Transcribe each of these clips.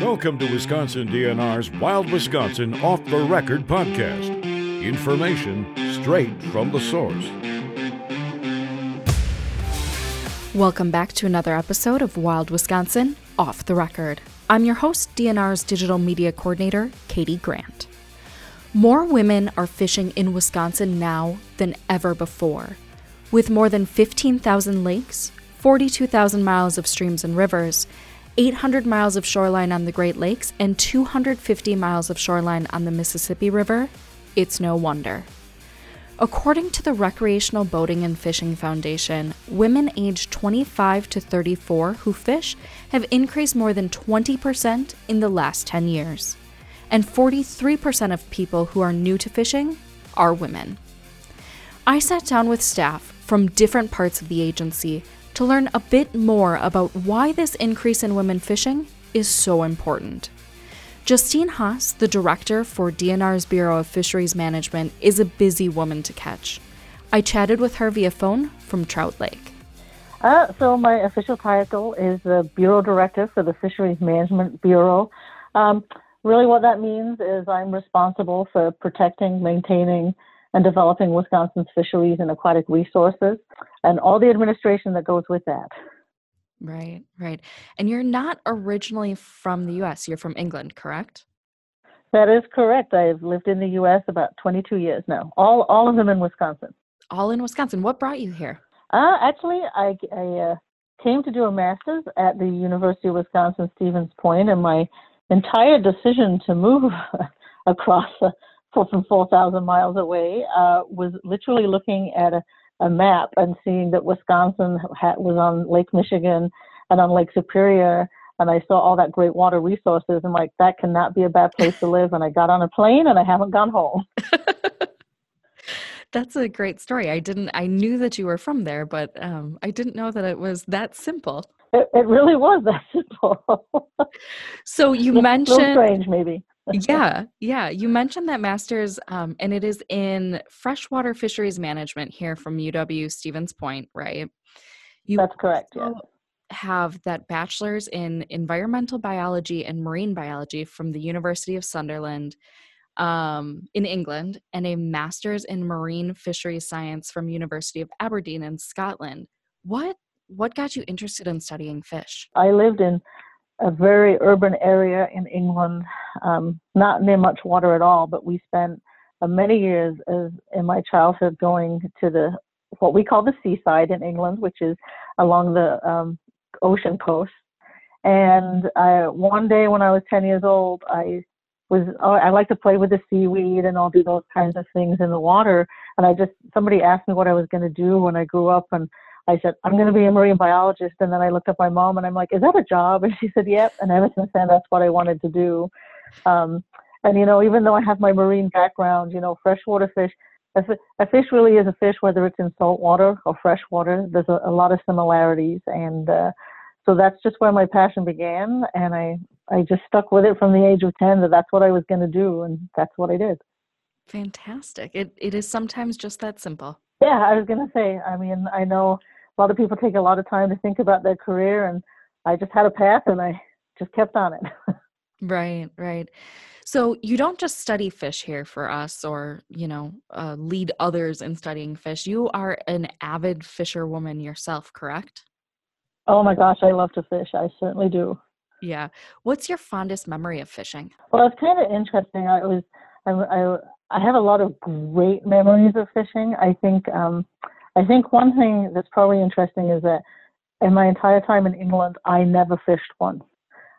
Welcome to Wisconsin DNR's Wild Wisconsin Off the Record podcast. Information straight from the source. Welcome back to another episode of Wild Wisconsin Off the Record. I'm your host, DNR's digital media coordinator, Katie Grant. More women are fishing in Wisconsin now than ever before. With more than 15,000 lakes, 42,000 miles of streams and rivers, 800 miles of shoreline on the Great Lakes, and 250 miles of shoreline on the Mississippi River, it's no wonder. According to the Recreational Boating and Fishing Foundation, women aged 25 to 34 who fish have increased more than 20% in the last 10 years. And 43% of people who are new to fishing are women. I sat down with staff from different parts of the agency to learn a bit more about why this increase in women fishing is so important. Justine Hasz, the director for DNR's Bureau of Fisheries Management, is a busy woman to catch. I chatted with her via phone from Trout Lake. Uh, so, my official title is the Bureau Director for the Fisheries Management Bureau. Um, really, what that means is I'm responsible for protecting, maintaining, and developing Wisconsin's fisheries and aquatic resources, and all the administration that goes with that. Right, right. And you're not originally from the US, you're from England, correct? That is correct. I've lived in the US about 22 years now, all, all of them in Wisconsin. All in Wisconsin. What brought you here? Uh, actually, I, I uh, came to do a master's at the University of Wisconsin Stevens Point, and my entire decision to move across from 4,000 miles away uh, was literally looking at a a map and seeing that Wisconsin had, was on Lake Michigan and on Lake Superior, and I saw all that great water resources. I'm like, that cannot be a bad place to live. And I got on a plane and I haven't gone home. That's a great story. I didn't. I knew that you were from there, but um, I didn't know that it was that simple. It, it really was that simple. so you mentioned strange, maybe yeah, yeah. You mentioned that master's, um, and it is in freshwater fisheries management here from UW Stevens Point, right? You That's correct. Yeah. Have that bachelor's in environmental biology and marine biology from the University of Sunderland um, in England, and a master's in marine fisheries science from University of Aberdeen in Scotland. What what got you interested in studying fish? I lived in a very urban area in England, um, not near much water at all, but we spent uh, many years as, in my childhood going to the what we call the seaside in England, which is along the um, ocean coast. And I, one day when I was 10 years old, I was oh, I like to play with the seaweed and I'll do those kinds of things in the water. And I just somebody asked me what I was going to do when I grew up, and I said, I'm going to be a marine biologist. And then I looked at my mom and I'm like, is that a job? And she said, yep. And ever since then, that's what I wanted to do. Um, and, you know, even though I have my marine background, you know, freshwater fish, a, a fish really is a fish, whether it's in salt water or freshwater. There's a, a lot of similarities. And uh, so that's just where my passion began. And I, I just stuck with it from the age of 10 that that's what I was going to do. And that's what I did. Fantastic. It, it is sometimes just that simple. Yeah, I was going to say, I mean, I know a lot of people take a lot of time to think about their career and i just had a path and i just kept on it. Right right. So you don't just study fish here for us or you know uh, lead others in studying fish. You are an avid fisherwoman yourself correct? Oh my gosh i love to fish. I certainly do. Yeah. What's your fondest memory of fishing? Well it's kind of interesting. I was I, I, I have a lot of great memories of fishing. I think um I think one thing that's probably interesting is that in my entire time in England, I never fished once.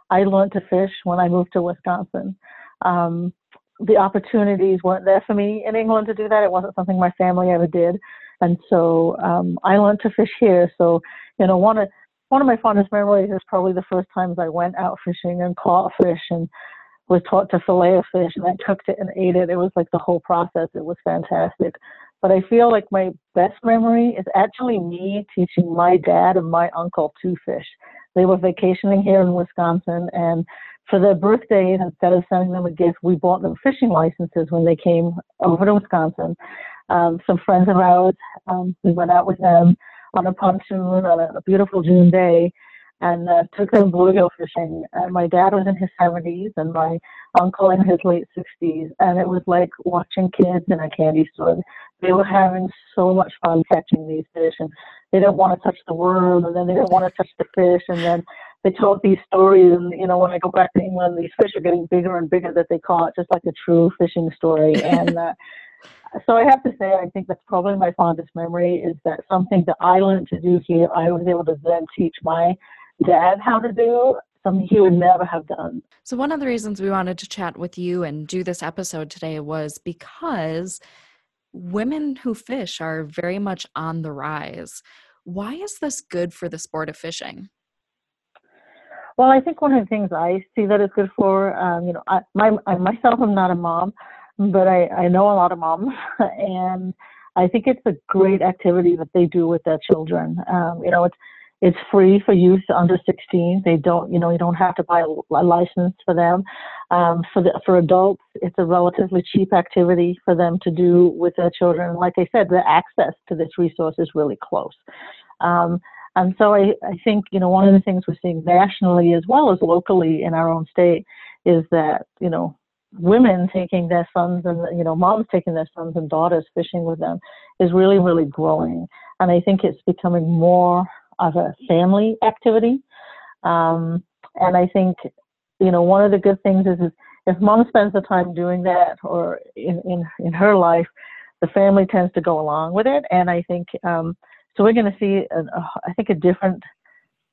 I learned to fish when I moved to Wisconsin. Um, the opportunities weren't there for me in England to do that. It wasn't something my family ever did, and so um, I learned to fish here. So, you know, one of one of my fondest memories is probably the first times I went out fishing and caught fish and was taught to fillet a fish and I cooked it and ate it. It was like the whole process. It was fantastic. But I feel like my best memory is actually me teaching my dad and my uncle to fish. They were vacationing here in Wisconsin, and for their birthdays, instead of sending them a gift, we bought them fishing licenses when they came over to Wisconsin. Um, some friends of ours, um, we went out with them on a pontoon on a, a beautiful June day, and uh, took them bluegill fishing. And my dad was in his 70s and my uncle in his late 60s, and it was like watching kids in a candy store. They were having so much fun catching these fish, and they didn't want to touch the worm, and then they didn't want to touch the fish, and then they told these stories. And you know, when I go back to England, these fish are getting bigger and bigger. That they call it just like a true fishing story, and. Uh, so I have to say, I think that's probably my fondest memory is that something that I learned to do here, I was able to then teach my dad how to do something he would never have done. So, one of the reasons we wanted to chat with you and do this episode today was because women who fish are very much on the rise. Why is this good for the sport of fishing? Well, I think one of the things I see that it's good for, um, you know, I, my, I myself am not a mom, but I, I know a lot of moms, and I think it's a great activity that they do with their children. Um, you know, it's it's free for youth under 16. They don't, you know, you don't have to buy a, license for them. Um, for the, for adults, it's a relatively cheap activity for them to do with their children. Like I said, the access to this resource is really close. Um, and so I, I think, you know, one of the things we're seeing nationally as well as locally in our own state is that, you know, women taking their sons and you know moms taking their sons and daughters fishing with them is really really growing and i think it's becoming more of a family activity um, and i think you know one of the good things is, is if mom spends the time doing that or in in, in her life the family tends to go along with it and i think um, so we're going to see a, a, I think a different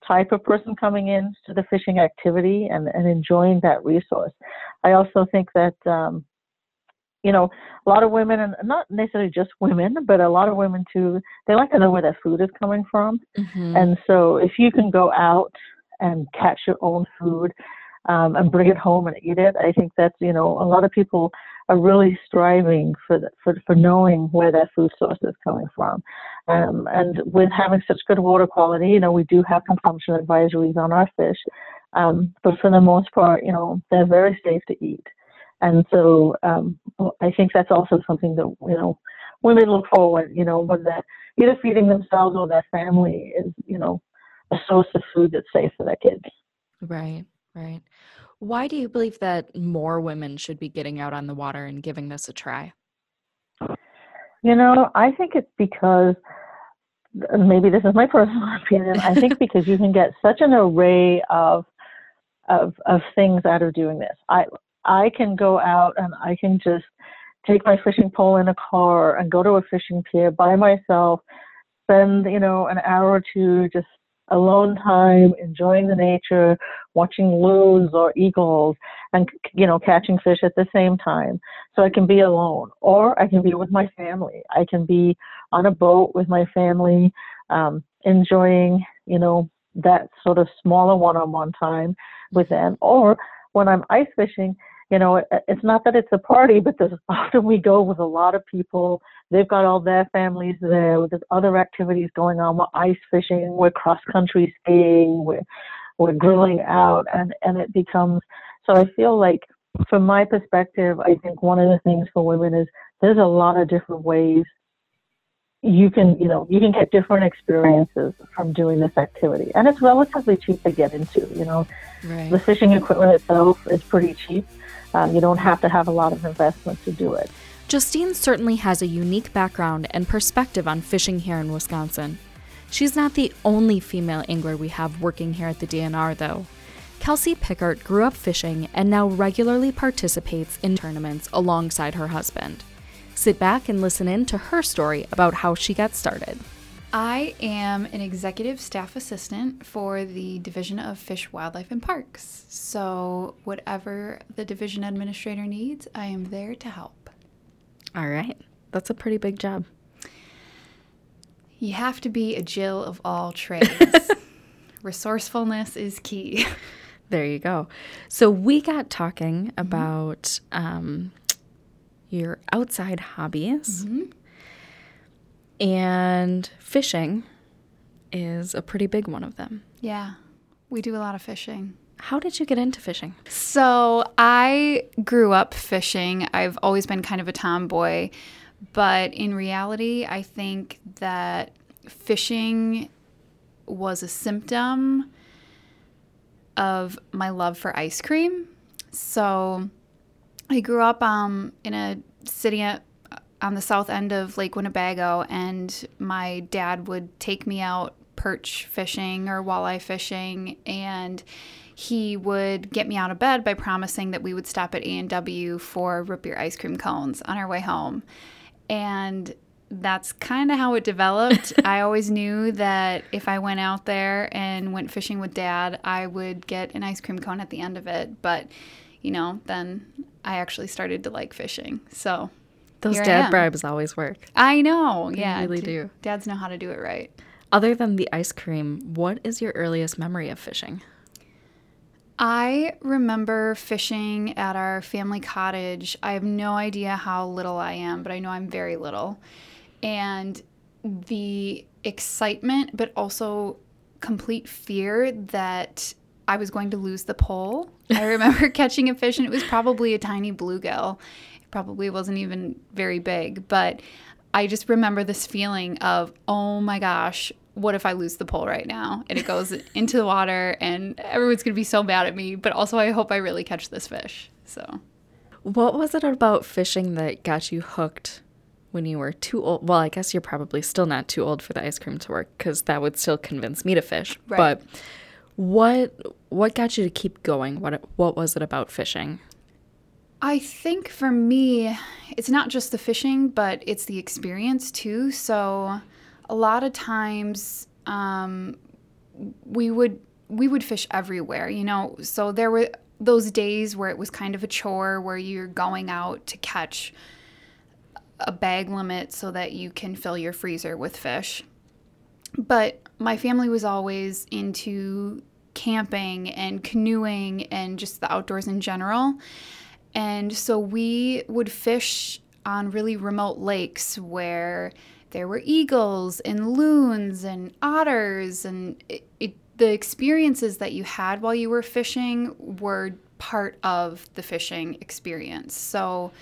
type of person coming in to the fishing activity and, and enjoying that resource. I also think that, um, you know, a lot of women, and not necessarily just women, but a lot of women too, they like to know where their food is coming from. Mm-hmm. And so if you can go out and catch your own food um, and bring it home and eat it, I think that's, you know, a lot of people are really striving for, the, for, for knowing where their food source is coming from. Um, and with having such good water quality, you know, we do have consumption advisories on our fish, um, but for the most part, you know, they're very safe to eat. And so um, I think that's also something that, you know, women look forward, you know, when they're either feeding themselves or their family is, you know, a source of food that's safe for their kids. Right, right. Why do you believe that more women should be getting out on the water and giving this a try? You know, I think it's because maybe this is my personal opinion. I think because you can get such an array of of of things out of doing this. I I can go out and I can just take my fishing pole in a car and go to a fishing pier by myself, spend you know an hour or two just alone time, enjoying the nature, watching loons or eagles, and you know catching fish at the same time. So I can be alone, or I can be with my family. I can be on a boat with my family, um, enjoying you know that sort of smaller one-on-one time with them, or when I'm ice fishing you know, it's not that it's a party, but there's often we go with a lot of people. They've got all their families there. There's other activities going on. We're ice fishing. We're cross country skiing. We're we're grilling out, and and it becomes. So I feel like, from my perspective, I think one of the things for women is there's a lot of different ways you can you know you can get different experiences from doing this activity and it's relatively cheap to get into you know right. the fishing equipment itself is pretty cheap um, you don't have to have a lot of investment to do it. Justine certainly has a unique background and perspective on fishing here in Wisconsin. She's not the only female angler we have working here at the DNR, though. Kelsey Pickert grew up fishing and now regularly participates in tournaments alongside her husband. Sit back and listen in to her story about how she got started. I am an executive staff assistant for the Division of Fish, Wildlife, and Parks. So, whatever the division administrator needs, I am there to help. All right. That's a pretty big job. You have to be a Jill of all trades. Resourcefulness is key. There you go. So, we got talking mm-hmm. about um, your outside hobbies. Mm-hmm and fishing is a pretty big one of them. Yeah, we do a lot of fishing. How did you get into fishing? So, I grew up fishing. I've always been kind of a tomboy, but in reality, I think that fishing was a symptom of my love for ice cream. So I grew up um, in a city on the south end of Lake Winnebago, and my dad would take me out perch fishing or walleye fishing, and he would get me out of bed by promising that we would stop at A&W for root beer ice cream cones on our way home. And that's kind of how it developed. I always knew that if I went out there and went fishing with dad, I would get an ice cream cone at the end of it. But, you know, then I actually started to like fishing. So those dad bribes always work. I know. They yeah. really d- do. Dads know how to do it right. Other than the ice cream, what is your earliest memory of fishing? I remember fishing at our family cottage. I have no idea how little I am, but I know I'm very little. And the excitement, but also complete fear that I was going to lose the pole. I remember catching a fish, and it was probably a tiny bluegill. Probably wasn't even very big, but I just remember this feeling of, oh my gosh, what if I lose the pole right now? And it goes into the water, and everyone's going to be so mad at me, but also I hope I really catch this fish. So, What was it about fishing that got you hooked when you were too old? Well, I guess you're probably still not too old for the ice cream to work because that would still convince me to fish. Right. But what what got you to keep going? What what was it about fishing? I think for me, it's not just the fishing, but it's the experience too. So, a lot of times, um, we would we would fish everywhere, you know. So there were those days where it was kind of a chore, where you're going out to catch a bag limit so that you can fill your freezer with fish. But my family was always into camping and canoeing and just the outdoors in general. And so we would fish on really remote lakes where there were eagles and loons and otters and it, it, the experiences that you had while you were fishing were part of the fishing experience. So,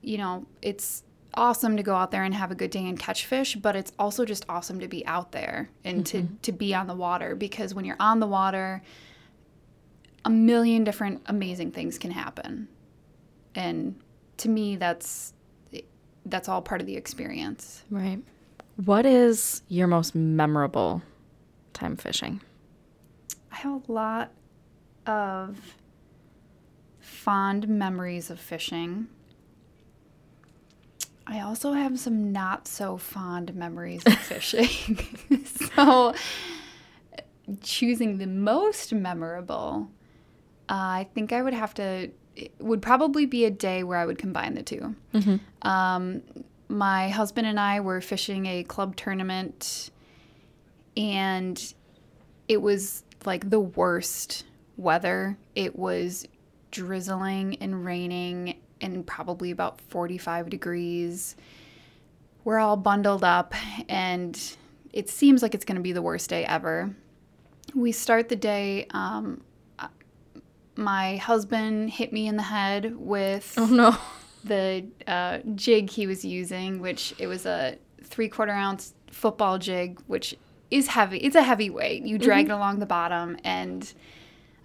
you know, it's awesome to go out there and have a good day and catch fish, but it's also just awesome to be out there and to, mm-hmm. to be on the water because when you're on the water, a million different amazing things can happen. And to me, that's that's all part of the experience. Right. What is your most memorable time fishing? I have a lot of fond memories of fishing. I also have some not so fond memories of fishing. so, choosing the most memorable, uh, I think I would have to, would probably be a day where I would combine the 2 Um, my husband and I were fishing a club tournament, and it was like the worst weather. It was drizzling and raining and probably about 45 degrees. We're all bundled up and it seems like it's going to be the worst day ever. We start the day. Um, my husband hit me in the head with Oh no. the uh, jig he was using, which it was a three quarter ounce football jig, which is heavy. It's a heavy weight. You drag it along the bottom, and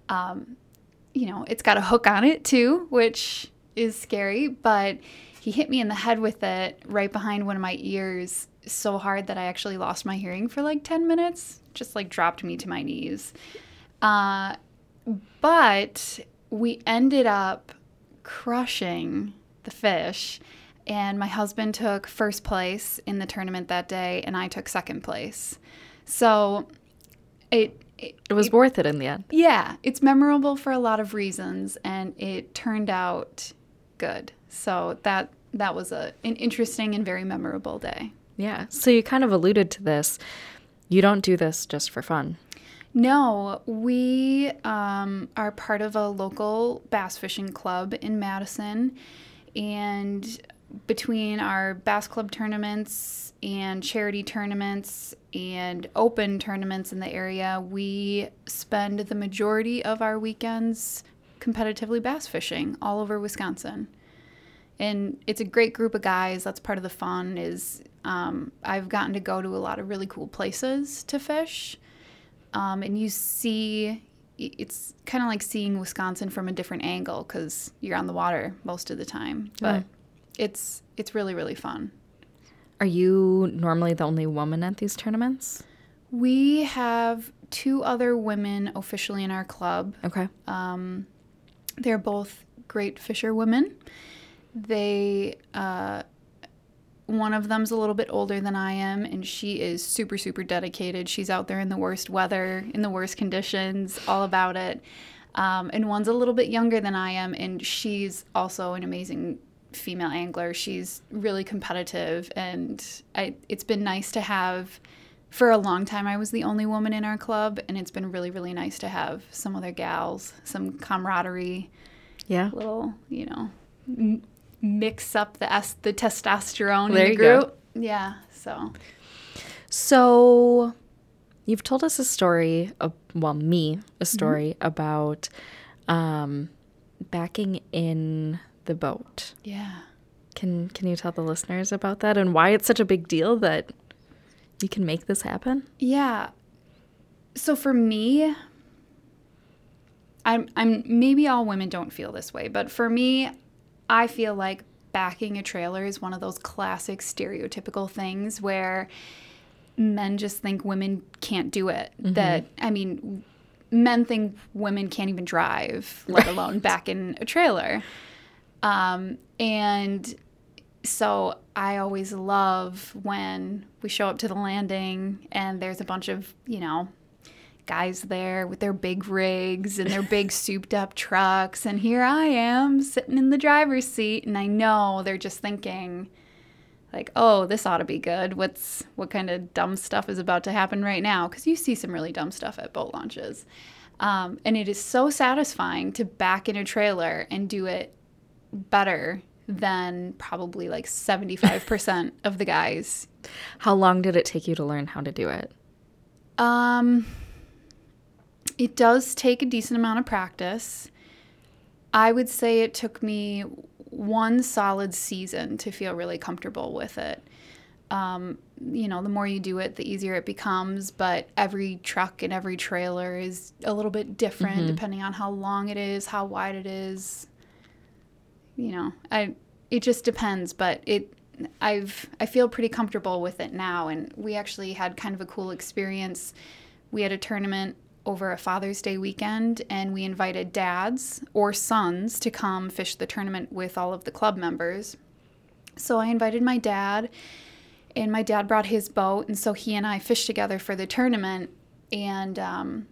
um, you know it's got a hook on it too, which is scary. But he hit me in the head with it right behind one of my ears so hard that I actually lost my hearing for like ten minutes. Just like dropped me to my knees. Uh, but we ended up crushing the fish. And my husband took first place in the tournament that day, and I took second place. So it, it, It was worth it in the end. yeah, it's memorable for a lot of reasons, and it turned out good. So that that was a an interesting and very memorable day. Yeah. So you kind of alluded to this. You don't do this just for fun. No, we um, are part of a local bass fishing club in Madison. And between our bass club tournaments and charity tournaments and open tournaments in the area, we spend the majority of our weekends competitively bass fishing all over Wisconsin. And it's a great group of guys. That's part of the fun. Is um, I've gotten to go to a lot of really cool places to fish um, and you see it's kind of like seeing Wisconsin from a different angle because you're on the water most of the time. But it's it's really really fun. Are you normally the only woman at these tournaments? We have two other women officially in our club. Okay. Um, they're both great fisher women. They, uh, one of them's a little bit older than I am, and she is super, super dedicated. She's out there in the worst weather, in the worst conditions, all about it. Um, and one's a little bit younger than I am, and she's also an amazing female angler. She's really competitive, and I, it's been nice to have. For a long time, I was the only woman in our club, and it's been really, really nice to have some other gals, some camaraderie, Yeah. little, you know, mix up the S, the testosterone There in the you go. group. Yeah, so So, you've told us a story, of, well, me, a story about um, backing in the boat. yeah. Can Can you tell the listeners about that and why it's such a big deal that you can make this happen? Yeah. So for me, I'm I'm maybe all women don't feel this way, but for me, I feel like backing a trailer is one of those classic stereotypical things where men just think women can't do it. That I mean, men think women can't even drive, let alone back in a trailer. Um, and so I always love when we show up to the landing and there's a bunch of, you know, guys there with their big rigs and their big souped up trucks. And here I am sitting in the driver's seat. And I know they're just thinking, like, oh, this ought to be good. What's what kind of dumb stuff is about to happen right now? Because you see some really dumb stuff at boat launches. Um, and it is so satisfying to back in a trailer and do it better than probably like 75% of the guys. How long did it take you to learn how to do it? Um, it does take a decent amount of practice. I would say it took me one solid season to feel really comfortable with it. Um, you know, the more you do it, the easier it becomes. But every truck and every trailer is a little bit different depending on how long it is, how wide it is. You know, I it just depends. But it, I've I feel pretty comfortable with it now. And we actually had kind of a cool experience. We had a tournament over a Father's Day weekend, and we invited dads or sons to come fish the tournament with all of the club members. So I invited my dad, and my dad brought his boat, and so he and I fished together for the tournament. And um,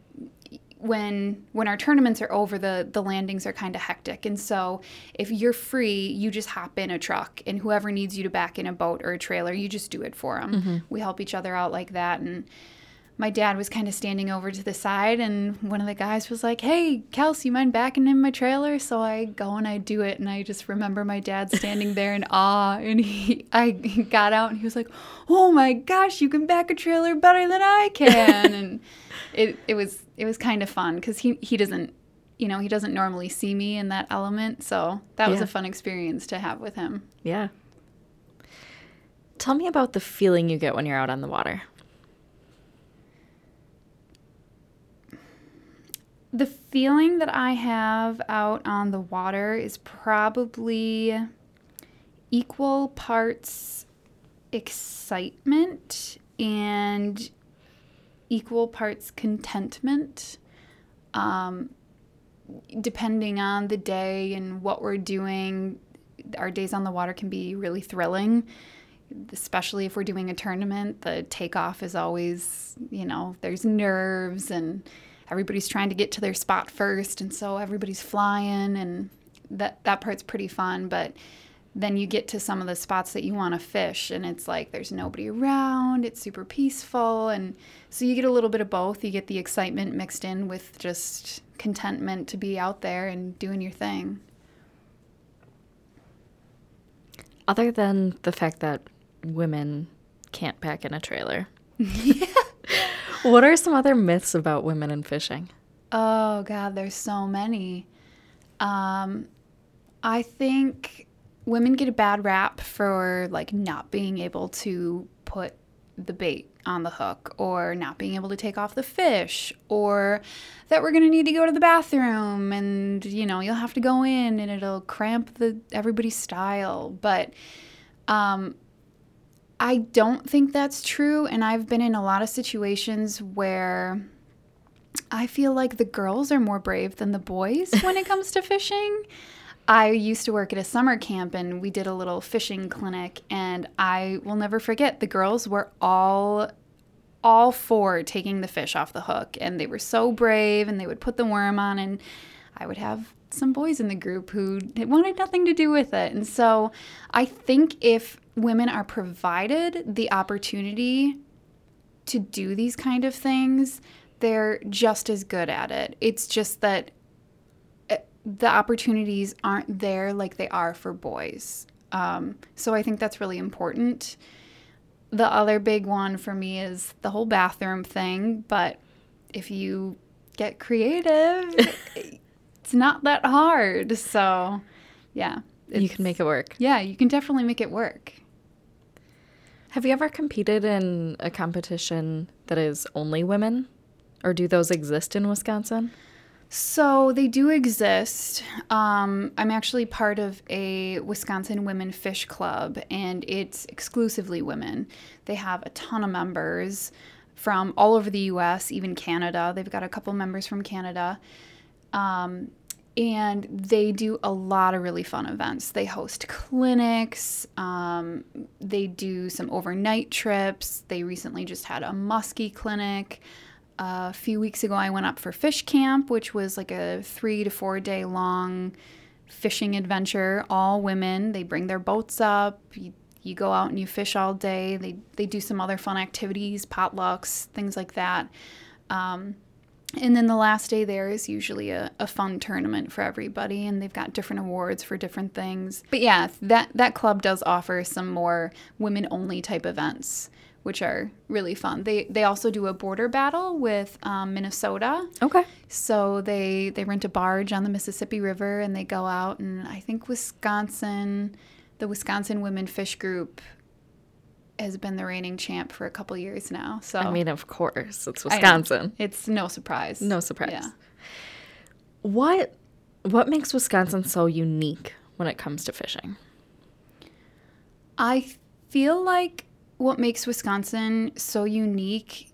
when when our tournaments are over, the the landings are kind of hectic, and so if you're free, you just hop in a truck, and whoever needs you to back in a boat or a trailer, you just do it for them. We help each other out like that, and my dad was kind of standing over to the side and one of the guys was like hey kelsey you mind backing in my trailer so i go and i do it and i just remember my dad standing there in awe and he i got out and he was like oh my gosh you can back a trailer better than i can and it, it was it was kind of fun because he, he doesn't you know he doesn't normally see me in that element so that was a fun experience to have with him Yeah. Tell me about the feeling you get when you're out on the water. The feeling that I have out on the water is probably equal parts excitement and equal parts contentment. Um, depending on the day and what we're doing, our days on the water can be really thrilling especially if we're doing a tournament, the takeoff is always, you know, there's nerves and everybody's trying to get to their spot first and so everybody's flying and that that part's pretty fun, but then you get to some of the spots that you want to fish and it's like there's nobody around, it's super peaceful and so you get a little bit of both. You get the excitement mixed in with just contentment to be out there and doing your thing. Other than the fact that women can't pack in a trailer. what are some other myths about women and fishing? Oh God, there's so many. Um, I think women get a bad rap for like not being able to put the bait on the hook or not being able to take off the fish or that we're going to need to go to the bathroom and you know you'll have to go in and it'll cramp the everybody's style but um I don't think that's true and I've been in a lot of situations where I feel like the girls are more brave than the boys when it comes to fishing. I used to work at a summer camp and we did a little fishing clinic and I will never forget the girls were all all for taking the fish off the hook and they were so brave and they would put the worm on and I would have some boys in the group who wanted nothing to do with it. And so I think if women are provided the opportunity to do these kind of things, they're just as good at it. It's just that the opportunities aren't there like they are for boys. Um, so I think that's really important. The other big one for me is the whole bathroom thing, but if you get creative, it's not that hard. So, yeah. You can make it work. Yeah, you can definitely make it work. Have you ever competed in a competition that is only women? Or do those exist in Wisconsin? So they do exist. Um, I'm actually part of a Wisconsin Women Fish Club, and it's exclusively women. They have a ton of members from all over the U.S., even Canada. They've got a couple members from Canada. Um, and they do a lot of really fun events. They host clinics, um, they do some overnight trips. They recently just had a muskie clinic a few weeks ago, I went up for fish camp, which was like a three to four day long fishing adventure. All women. They bring their boats up. You, you go out and you fish all day. They they do some other fun activities, potlucks, things like that. Um, and then the last day there is usually a, a fun tournament for everybody, and they've got different awards for different things. But yeah, that that club does offer some more women only type events which are really fun. They they also do a border battle with um, Minnesota. Okay. So they they rent a barge on the Mississippi River and they go out and I think Wisconsin, the Wisconsin Women Fish Group has been the reigning champ for a couple years now. So I mean, of course, it's Wisconsin. It's no surprise. No surprise. Yeah. What what makes Wisconsin so unique when it comes to fishing? I feel like what makes Wisconsin so unique,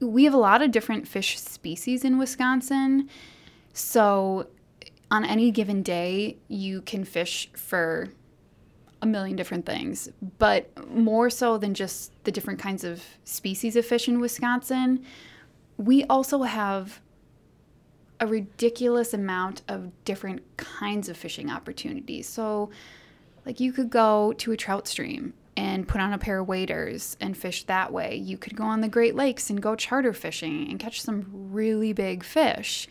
we have a lot of different fish species in Wisconsin. So on any given day, you can fish for a million different things, but more so than just the different kinds of species of fish in Wisconsin, we also have a ridiculous amount of different kinds of fishing opportunities. So, like, you could go to a trout stream and put on a pair of waders and fish that way. You could go on the Great Lakes and go charter fishing and catch some really big fish.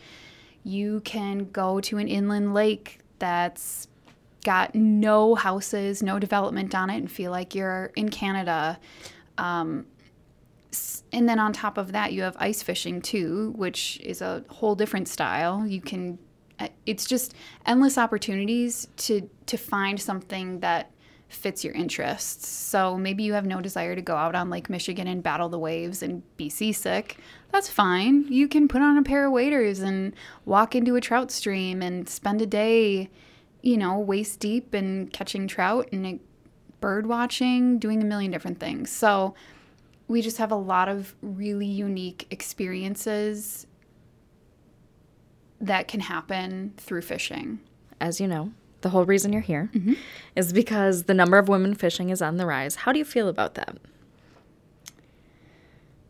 You can go to an inland lake that's got no houses, no development on it, and feel like you're in Canada. Um, and then on top of that, you have ice fishing too, which is a whole different style. You can, uh, it's just endless opportunities to to find something that fits your interests. So maybe you have no desire to go out on Lake Michigan and battle the waves and be seasick. That's fine. You can put on a pair of waders and walk into a trout stream and spend a day, you know, waist deep and catching trout and bird watching, doing a million different things. So we just have a lot of really unique experiences that can happen through fishing. As you know, the whole reason you're here mm-hmm. is because the number of women fishing is on the rise. How do you feel about that?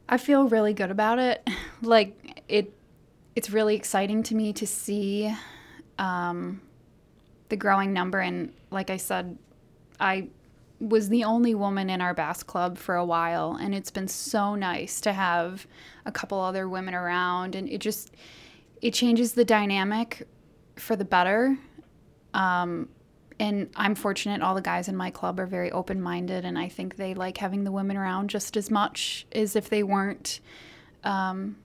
I feel really good about it. Like it, it's really exciting to me to see um, the growing number. And like I said, I was the only woman in our bass club for a while, and it's been so nice to have a couple other women around, and it just it changes the dynamic for the better um, and I'm fortunate all the guys in my club are very open minded, and I think they like having the women around just as much as if they weren't. Um,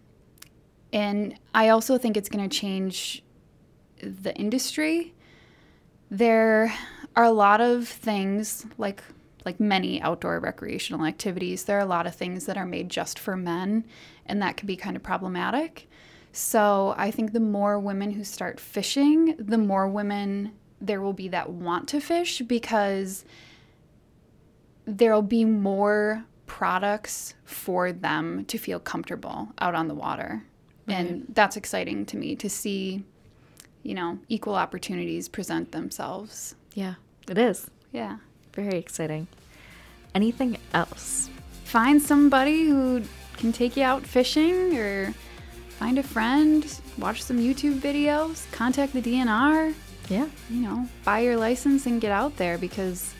and I also think it's going to change the industry. There are a lot of things like like many outdoor recreational activities, there are a lot of things that are made just for men, and that can be kind of problematic. So I think the more women who start fishing, the more women there will be that want to fish because there'll be more products for them to feel comfortable out on the water. And that's exciting to me to see, you know, equal opportunities present themselves. Yeah, it is. Yeah. Very exciting. Anything else? Find somebody who can take you out fishing or find a friend, watch some YouTube videos, contact the DNR, Yeah, you know, buy your license and get out there because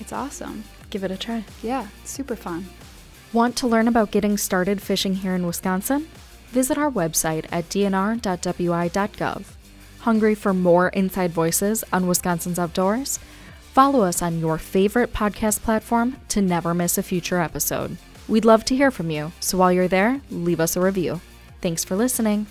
it's awesome. give it a try. Yeah, super fun. Want to learn about getting started fishing here in Wisconsin? Visit our website at dnr.wi.gov. Hungry for more inside voices on Wisconsin's outdoors? Follow us on your favorite podcast platform to never miss a future episode. We'd love to hear from you, so while you're there, leave us a review. Thanks for listening.